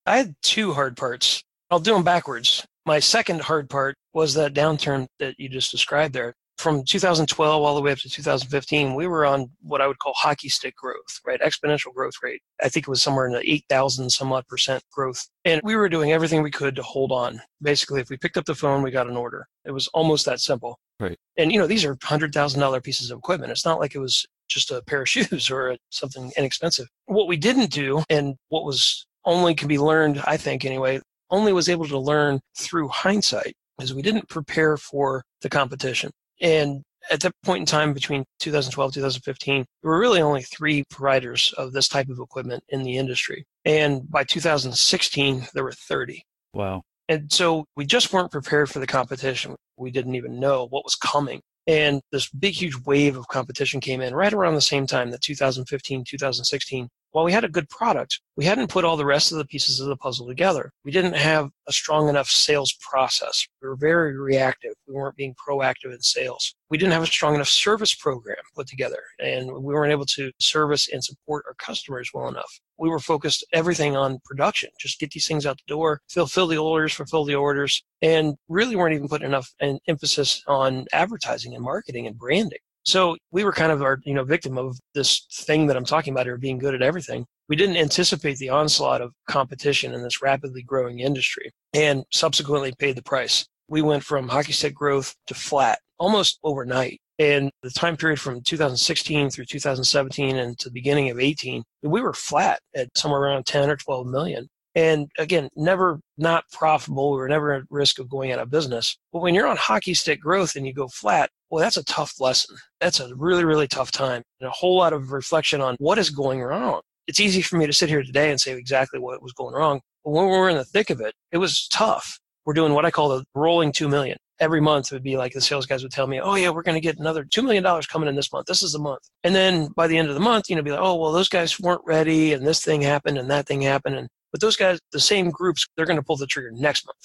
I had two hard parts. I'll do them backwards. My second hard part was that downturn that you just described there. From 2012 all the way up to 2015, we were on what I would call hockey stick growth, right? Exponential growth rate. I think it was somewhere in the 8,000 some odd percent growth. And we were doing everything we could to hold on. Basically, if we picked up the phone, we got an order. It was almost that simple. Right. And, you know, these are $100,000 pieces of equipment. It's not like it was just a pair of shoes or something inexpensive. What we didn't do, and what was only can be learned, I think anyway, only was able to learn through hindsight is we didn't prepare for the competition. And at that point in time between 2012 2015 there were really only three providers of this type of equipment in the industry. And by 2016 there were 30 wow. And so we just weren't prepared for the competition. We didn't even know what was coming. And this big huge wave of competition came in right around the same time that 2015 2016 while we had a good product, we hadn't put all the rest of the pieces of the puzzle together. We didn't have a strong enough sales process. We were very reactive. We weren't being proactive in sales. We didn't have a strong enough service program put together, and we weren't able to service and support our customers well enough. We were focused everything on production, just get these things out the door, fulfill the orders, fulfill the orders, and really weren't even putting enough emphasis on advertising and marketing and branding. So we were kind of our, you know, victim of this thing that I'm talking about here, being good at everything. We didn't anticipate the onslaught of competition in this rapidly growing industry and subsequently paid the price. We went from hockey stick growth to flat almost overnight. And the time period from 2016 through 2017 and to the beginning of 18, we were flat at somewhere around 10 or 12 million. And again, never not profitable. We were never at risk of going out of business. But when you're on hockey stick growth and you go flat, well, that's a tough lesson. That's a really, really tough time and a whole lot of reflection on what is going wrong. It's easy for me to sit here today and say exactly what was going wrong. But when we were in the thick of it, it was tough. We're doing what I call the rolling two million. Every month it would be like the sales guys would tell me, Oh yeah, we're going to get another $2 million coming in this month. This is the month. And then by the end of the month, you know, be like, Oh, well, those guys weren't ready and this thing happened and that thing happened. And, but those guys, the same groups, they're going to pull the trigger next month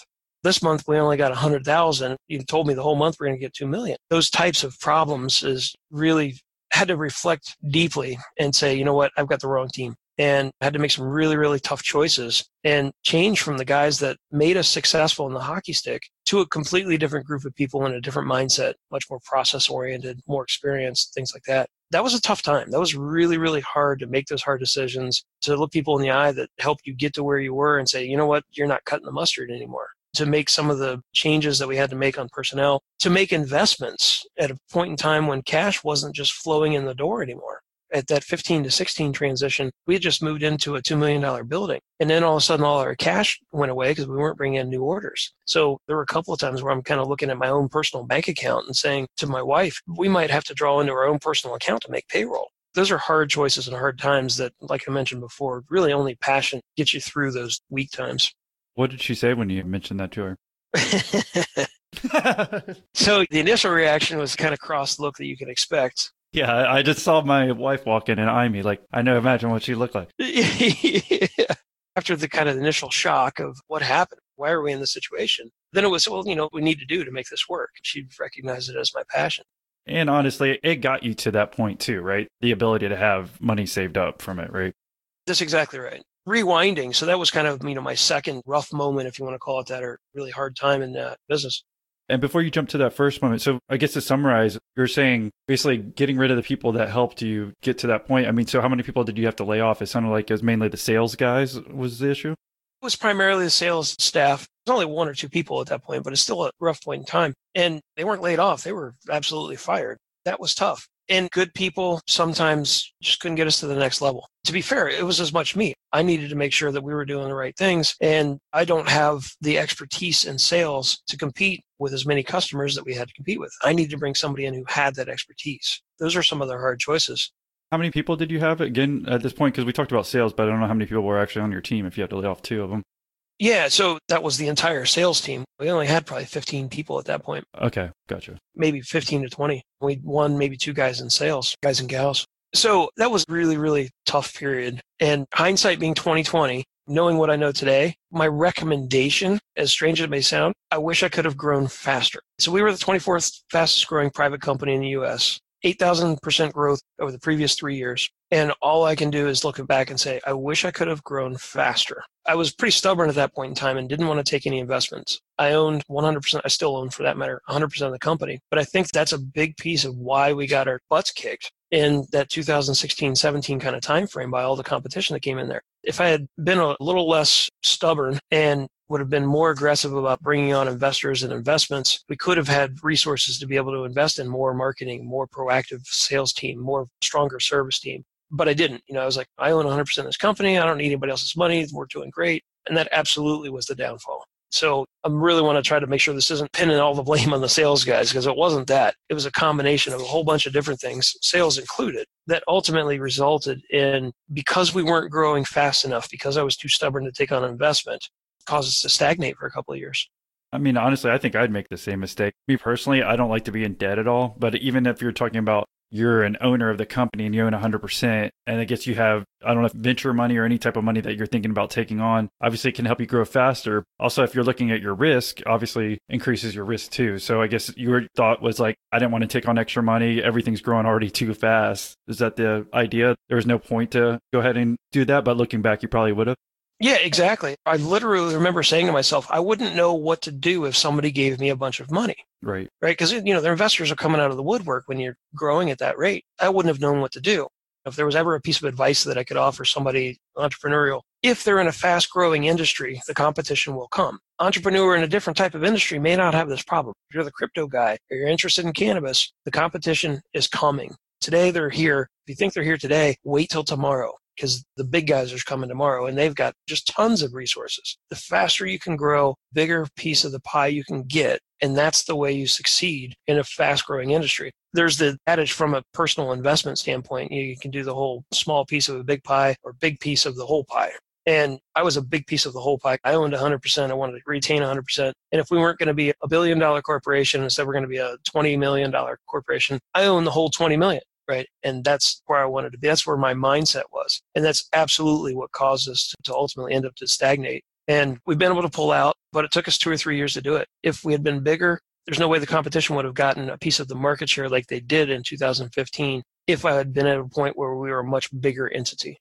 this month we only got 100,000. You told me the whole month we're going to get 2 million. Those types of problems is really had to reflect deeply and say, you know what, I've got the wrong team. And had to make some really, really tough choices and change from the guys that made us successful in the hockey stick to a completely different group of people in a different mindset, much more process oriented, more experienced, things like that. That was a tough time. That was really, really hard to make those hard decisions, to look people in the eye that helped you get to where you were and say, you know what, you're not cutting the mustard anymore. To make some of the changes that we had to make on personnel, to make investments at a point in time when cash wasn't just flowing in the door anymore at that 15 to 16 transition, we had just moved into a $2 million building. And then all of a sudden, all our cash went away because we weren't bringing in new orders. So there were a couple of times where I'm kind of looking at my own personal bank account and saying to my wife, we might have to draw into our own personal account to make payroll. Those are hard choices and hard times that, like I mentioned before, really only passion gets you through those weak times. What did she say when you mentioned that to her? so the initial reaction was kind of cross look that you can expect. Yeah, I just saw my wife walk in and eye me. Like, I know, imagine what she looked like. After the kind of initial shock of what happened, why are we in this situation? Then it was, well, you know, what we need to do to make this work. She recognized it as my passion. And honestly, it got you to that point too, right? The ability to have money saved up from it, right? That's exactly right. Rewinding. So that was kind of, you know, my second rough moment, if you want to call it that, or really hard time in uh, business. And before you jump to that first moment, so I guess to summarize, you're saying basically getting rid of the people that helped you get to that point. I mean, so how many people did you have to lay off? It sounded like it was mainly the sales guys was the issue. It was primarily the sales staff. There's only one or two people at that point, but it's still a rough point in time. And they weren't laid off; they were absolutely fired. That was tough. And good people sometimes just couldn't get us to the next level. To be fair, it was as much me. I needed to make sure that we were doing the right things. And I don't have the expertise in sales to compete with as many customers that we had to compete with. I needed to bring somebody in who had that expertise. Those are some of the hard choices. How many people did you have again at this point? Because we talked about sales, but I don't know how many people were actually on your team if you had to lay off two of them. Yeah, so that was the entire sales team. We only had probably 15 people at that point. Okay, gotcha. Maybe 15 to 20. We won maybe two guys in sales, guys and gals. So that was really, really tough period. And hindsight being 2020, knowing what I know today, my recommendation, as strange as it may sound, I wish I could have grown faster. So we were the 24th fastest growing private company in the US. 8,000% growth over the previous three years. And all I can do is look back and say, I wish I could have grown faster. I was pretty stubborn at that point in time and didn't want to take any investments. I owned 100%, I still own for that matter, 100% of the company. But I think that's a big piece of why we got our butts kicked in that 2016 17 kind of time frame by all the competition that came in there. If I had been a little less stubborn and would have been more aggressive about bringing on investors and investments, we could have had resources to be able to invest in more marketing, more proactive sales team, more stronger service team. But I didn't. You know, I was like, I own 100% of this company. I don't need anybody else's money. We're doing great. And that absolutely was the downfall. So I really want to try to make sure this isn't pinning all the blame on the sales guys because it wasn't that. It was a combination of a whole bunch of different things, sales included, that ultimately resulted in because we weren't growing fast enough, because I was too stubborn to take on investment, cause us to stagnate for a couple of years. I mean, honestly, I think I'd make the same mistake. Me personally, I don't like to be in debt at all. But even if you're talking about you're an owner of the company and you own 100%, and I guess you have, I don't know, venture money or any type of money that you're thinking about taking on, obviously it can help you grow faster. Also, if you're looking at your risk, obviously increases your risk too. So I guess your thought was like, I didn't want to take on extra money. Everything's growing already too fast. Is that the idea? There was no point to go ahead and do that. But looking back, you probably would have. Yeah, exactly. I literally remember saying to myself, I wouldn't know what to do if somebody gave me a bunch of money. Right. Right. Because, you know, their investors are coming out of the woodwork when you're growing at that rate. I wouldn't have known what to do. If there was ever a piece of advice that I could offer somebody entrepreneurial, if they're in a fast growing industry, the competition will come. Entrepreneur in a different type of industry may not have this problem. If you're the crypto guy or you're interested in cannabis, the competition is coming. Today they're here. If you think they're here today, wait till tomorrow because the big guys are coming tomorrow and they've got just tons of resources. The faster you can grow, bigger piece of the pie you can get. And that's the way you succeed in a fast growing industry. There's the adage from a personal investment standpoint you can do the whole small piece of a big pie or big piece of the whole pie. And I was a big piece of the whole pie. I owned 100%. I wanted to retain 100%. And if we weren't going to be a billion dollar corporation, instead we're going to be a $20 million corporation, I own the whole 20 million right? And that's where I wanted to be. That's where my mindset was. And that's absolutely what caused us to, ultimately end up to stagnate. And we've been able to pull out, but it took us two or three years to do it. If we had been bigger, there's no way the competition would have gotten a piece of the market share like they did in 2015 if I had been at a point where we were a much bigger entity.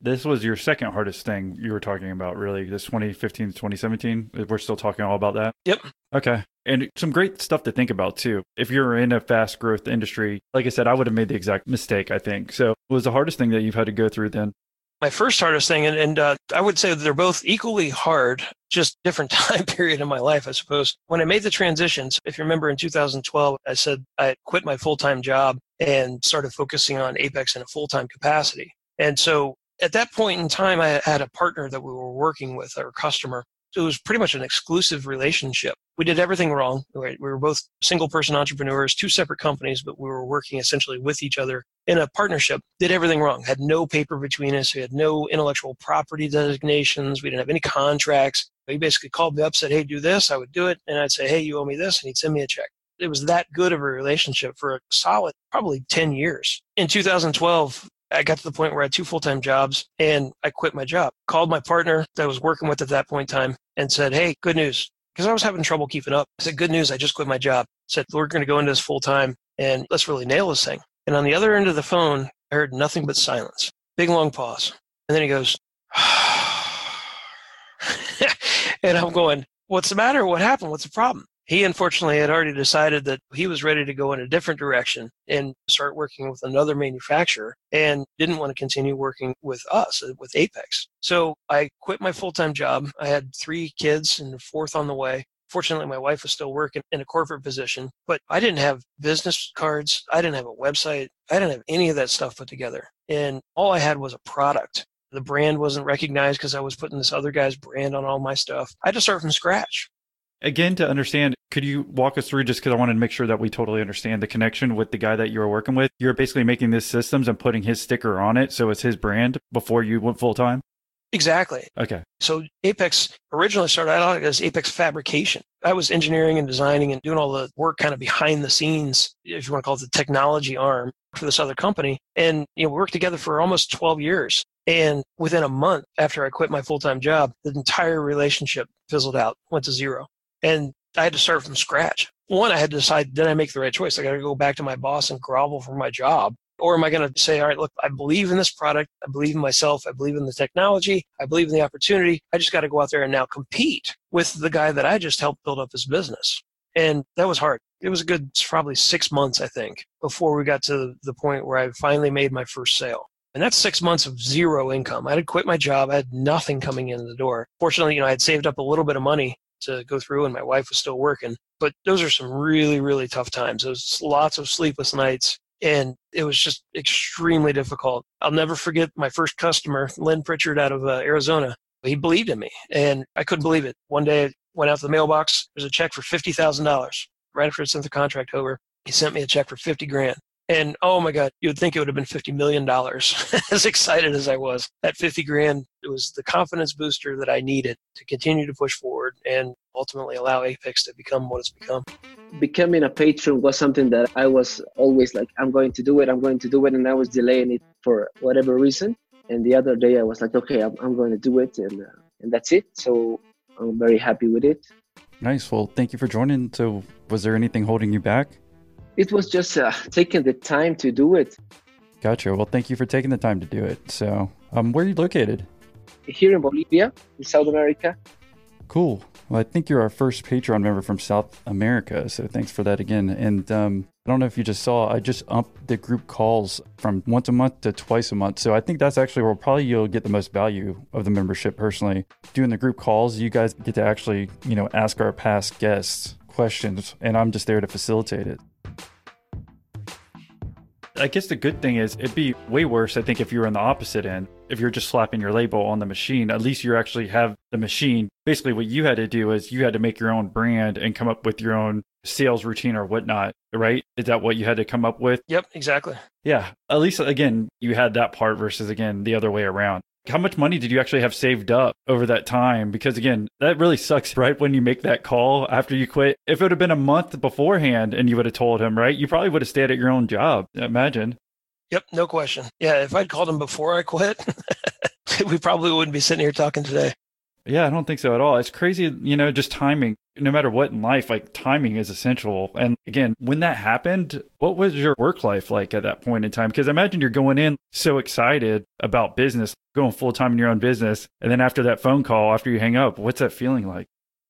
This was your second hardest thing you were talking about, really, this 2015 to 2017. We're still talking all about that? Yep. Okay. And some great stuff to think about too. If you're in a fast growth industry, like I said, I would have made the exact mistake, I think. So, what was the hardest thing that you've had to go through then? My first hardest thing, and, and uh, I would say they're both equally hard, just different time period in my life, I suppose. When I made the transitions, if you remember in 2012, I said I quit my full time job and started focusing on Apeks in a full time capacity. And so at that point in time, I had a partner that we were working with, our customer. It was pretty much an exclusive relationship. We did everything wrong. We were both single person entrepreneurs, two separate companies, but we were working essentially with each other in a partnership. Did everything wrong. Had no paper between us. We had no intellectual property designations. We didn't have any contracts. He basically called me up, said, Hey, do this. I would do it. And I'd say, Hey, you owe me this. And he'd send me a check. It was that good of a relationship for a solid, probably 10 years. In 2012, I got to the point where I had two full time jobs and I quit my job. Called my partner that I was working with at that point in time and said, Hey, good news. Because I was having trouble keeping up. I said, Good news. I just quit my job. I said, We're going to go into this full time and let's really nail this thing. And on the other end of the phone, I heard nothing but silence. Big long pause. And then he goes, and I'm going, What's the matter? What happened? What's the problem? He unfortunately had already decided that he was ready to go in a different direction and start working with another manufacturer and didn't want to continue working with us uh, with Apeks. So i quit my full-time job. I had three kids and a fourth on the way. Fortunately my wife was still working in a corporate position but i didn't have business cards. I didn't have a website. I didn't have any of that stuff put together. And all i had was a product. The brand wasn't recognized because i was putting this other guy's brand on all my stuff. I had to start from scratch Again, to understand, could you walk us through just because I wanted to make sure that we totally understand the connection with the guy that you were working with? You're basically making these systems and putting his sticker on it. So it's his brand before you went full time? Exactly. Okay. So Apeks originally started out as Apeks Fabrication. I was engineering and designing and doing all the work kind of behind the scenes, if you want to call it the technology arm for this other company. And you know, we worked together for almost 12 years. And within a month after I quit my full time job, the entire relationship fizzled out, went to zero. And I had to start from scratch. One, I had to decide, did I make the right choice? I got to go back to my boss and grovel for my job. Or am I going to say, all right, look, I believe in this product. I believe in myself. I believe in the technology. I believe in the opportunity. I just got to go out there and now compete with the guy that I just helped build up his business. And that was hard. It was a good, probably six months, I think, before we got to the point where I finally made my first sale. And that's six months of zero income. I had quit my job. I had nothing coming in the door. Fortunately, you know, I had saved up a little bit of money to go through, and my wife was still working. But those are some really, really tough times. Those lots of sleepless nights, and it was just extremely difficult. I'll never forget my first customer, Lynn Pritchard, out of uh, Arizona. He believed in me, and I couldn't believe it. One day, I went out to the mailbox. There's a check for fifty thousand dollars. Right after I sent the contract over, he sent me a check for fifty grand. And oh my God, you would think it would have been $50 million. as excited as I was, that 50 grand it was the confidence booster that I needed to continue to push forward and ultimately allow Apeks to become what it's become. Becoming a patron was something that I was always like, I'm going to do it, I'm going to do it. And I was delaying it for whatever reason. And the other day I was like, okay, I'm, I'm going to do it. And, uh, and that's it. So I'm very happy with it. Nice. Well, thank you for joining. So, was there anything holding you back? It was just uh, taking the time to do it. Gotcha. Well, thank you for taking the time to do it. So, um, where are you located? Here in Bolivia, in South America. Cool. Well, I think you're our first Patreon member from South America. So thanks for that again. And um, I don't know if you just saw, I just upped the group calls from once a month to twice a month. So I think that's actually where probably you'll get the most value of the membership personally. Doing the group calls, you guys get to actually, you know, ask our past guests questions, and I'm just there to facilitate it. I guess the good thing is it'd be way worse, I think, if you were on the opposite end. If you're just slapping your label on the machine, at least you actually have the machine. Basically, what you had to do is you had to make your own brand and come up with your own sales routine or whatnot, right? Is that what you had to come up with? Yep, exactly. Yeah. At least, again, you had that part versus, again, the other way around how much money did you actually have saved up over that time? Because again, that really sucks, right? When you make that call after you quit. If it would have been a month beforehand and you would have told him, right, you probably would have stayed at your own job. Imagine. Yep, no question. Yeah, if I'd called him before I quit, we probably wouldn't be sitting here talking today. Yeah, I don't think so at all. It's crazy, you know, just timing. No matter what in life, like timing is essential. And again, when that happened, what was your work life like at that point in time? Because imagine you're going in so excited about business, going full time in your own business. And then after that phone call, after you hang up, what's that feeling like?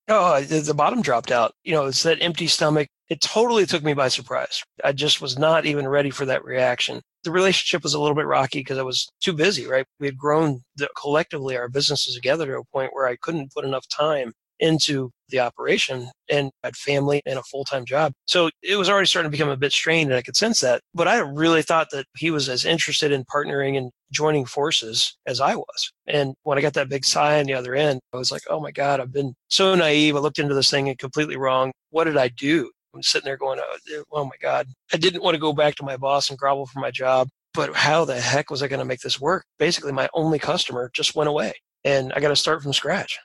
Oh, uh, the bottom dropped out. You know, it's that empty stomach. It totally took me by surprise. I just was not even ready for that reaction. The relationship was a little bit rocky because I was too busy, right? We had grown the, collectively our businesses together to a point where I couldn't put enough time into the operation and had family and a full-time job. So it was already starting to become a bit strained and I could sense that. But I really thought that he was as interested in partnering and joining forces as I was. And when I got that big sigh on the other end, I was like, oh my God, I've been so naive. I looked into this thing and completely wrong. What did I do? I'm sitting there going, oh, oh my God. I didn't want to go back to my boss and grovel for my job. But how the heck was I going to make this work? Basically, my only customer just went away and I got to start from scratch.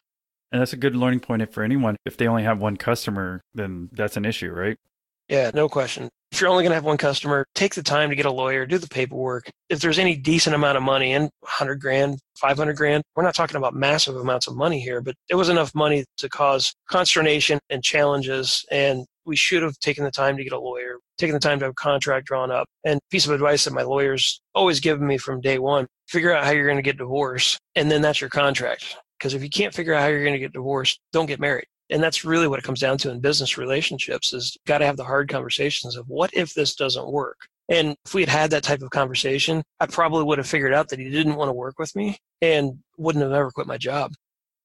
And that's a good learning point for anyone. If they only have one customer, then that's an issue, right? Yeah, no question. If you're only going to have one customer, take the time to get a lawyer, do the paperwork. If there's any decent amount of money in 100 grand, 500 grand, we're not talking about massive amounts of money here, but it was enough money to cause consternation and challenges. And we should have taken the time to get a lawyer, taken the time to have a contract drawn up. And piece of advice that my lawyers always given me from day one, figure out how you're going to get divorced. And then that's your contract. Because if you can't figure out how you're going to get divorced, don't get married. And that's really what it comes down to in business relationships is got to have the hard conversations of what if this doesn't work? And if we had had that type of conversation, I probably would have figured out that he didn't want to work with me and wouldn't have ever quit my job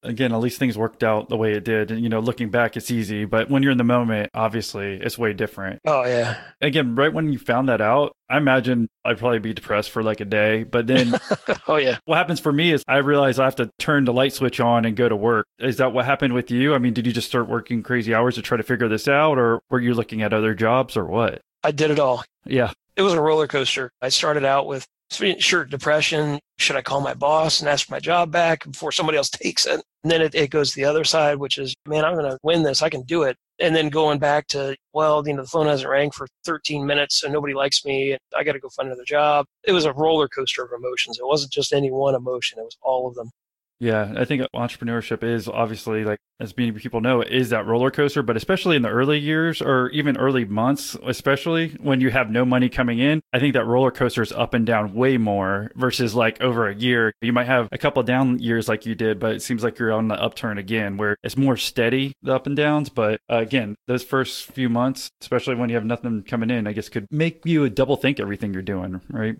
again, at least things worked out the way it did. And, you know, looking back, it's easy, but when you're in the moment, obviously, it's way different. Oh, yeah. Again, right when you found that out, I imagine I'd probably be depressed for like a day. But then, oh, yeah. What happens for me is I realize I have to turn the light switch on and go to work. Is that what happened with you? I mean, did you just start working crazy hours to try to figure this out, or were you looking at other jobs or what? I did it all. Yeah. It was a roller coaster. I started out with sure depression should i call my boss and ask for my job back before somebody else takes it? And then it, it goes the other side which is man i'm going to win this. I can do it. And then going back to well you know the phone hasn't rang for 13 minutes and nobody likes me i got to go find another job. It was a roller coaster of emotions. It wasn't just any one emotion. It was all of them yeah, I think entrepreneurship is obviously like as many people know is that roller coaster, but especially in the early years or even early months, especially when you have no money coming in, I think that roller coaster is up and down way more versus like over a year. You might have a couple down years like you did, but it seems like you're on the upturn again where it's more steady the up and downs. But uh, again, those first few months, especially when you have nothing coming in, I guess could make you double think everything you're doing, right?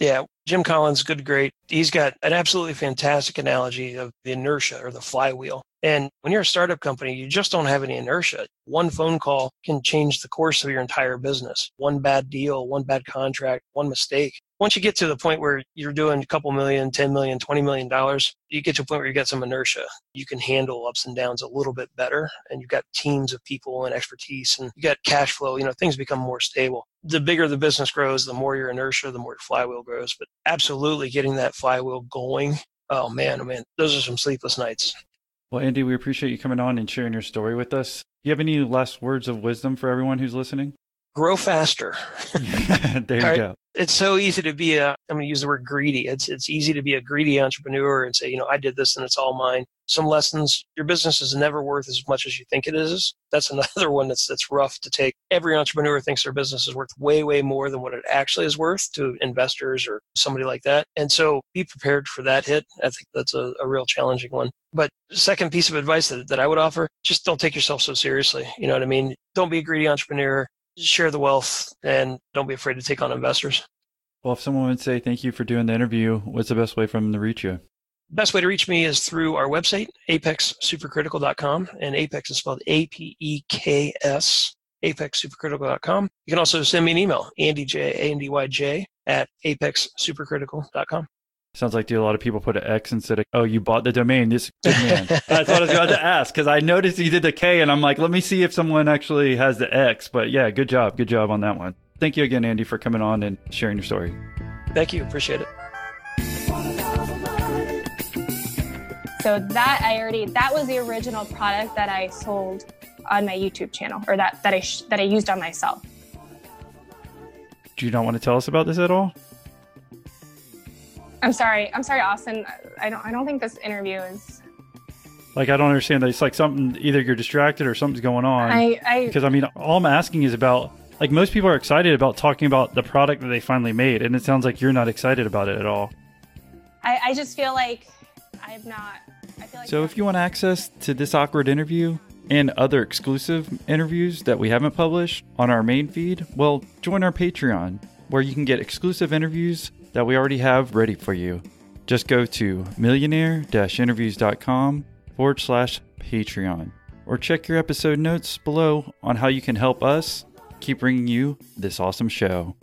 Yeah, Jim Collins, good, great. He's got an absolutely fantastic analogy of the inertia or the flywheel. And when you're a startup company, you just don't have any inertia. One phone call can change the course of your entire business. One bad deal, one bad contract, one mistake once you get to the point where you're doing a couple million, 10 million, 20 million dollars, you get to a point where you get some inertia. You can handle ups and downs a little bit better and you've got teams of people and expertise and you got cash flow, you know, things become more stable. The bigger the business grows, the more your inertia, the more your flywheel grows. But absolutely getting that flywheel going. Oh man, oh man, those are some sleepless nights. Well, Andy, we appreciate you coming on and sharing your story with us. Do you have any last words of wisdom for everyone who's listening? Grow faster. there you right? go. It's so easy to be a i'm going to use the word greedy. It's it's easy to be a greedy entrepreneur and say you know i did this and it's all mine. Some lessons your business is never worth as much as you think it is. That's another one that's that's rough to take. Every entrepreneur thinks their business is worth way way more than what it actually is worth to investors or somebody like that. And so be prepared for that hit. I think that's a, a real challenging one. But second piece of advice that, that i would offer just don't take yourself so seriously. You know what i mean? Don't be a greedy entrepreneur share the wealth and don't be afraid to take on investors. Well, if someone would say thank you for doing the interview, what's the best way for them to reach you? Best way to reach me is through our website, apekssupercritical.com, and Apeks is spelled A P E K S, apekssupercritical.com. You can also send me an email, Andy J, A N D Y J, at apekssupercritical.com. Sounds like do a lot of people put an X instead of oh you bought the domain. This good man. That's what I was about to ask because I noticed you did the K and I'm like let me see if someone actually has the X. But yeah, good job, good job on that one. Thank you again, Andy, for coming on and sharing your story. Thank you, appreciate it. So that I already that was the original product that I sold on my YouTube channel or that that I sh- that I used on myself. Do you not want to tell us about this at all? I'm sorry. I'm sorry, Austin. I don't. I don't think this interview is. Like I don't understand that. It's like something either you're distracted or something's going on. I, I because I mean, all I'm asking is about like most people are excited about talking about the product that they finally made, and it sounds like you're not excited about it at all. I, I just feel like I'm not. I feel like So if you want access to this awkward interview and other exclusive interviews that we haven't published on our main feed, well, join our Patreon where you can get exclusive interviews that we already have ready for you. Just go to millionaire-interviews.com forward slash Patreon or check your episode notes below on how you can help us keep bringing you this awesome show.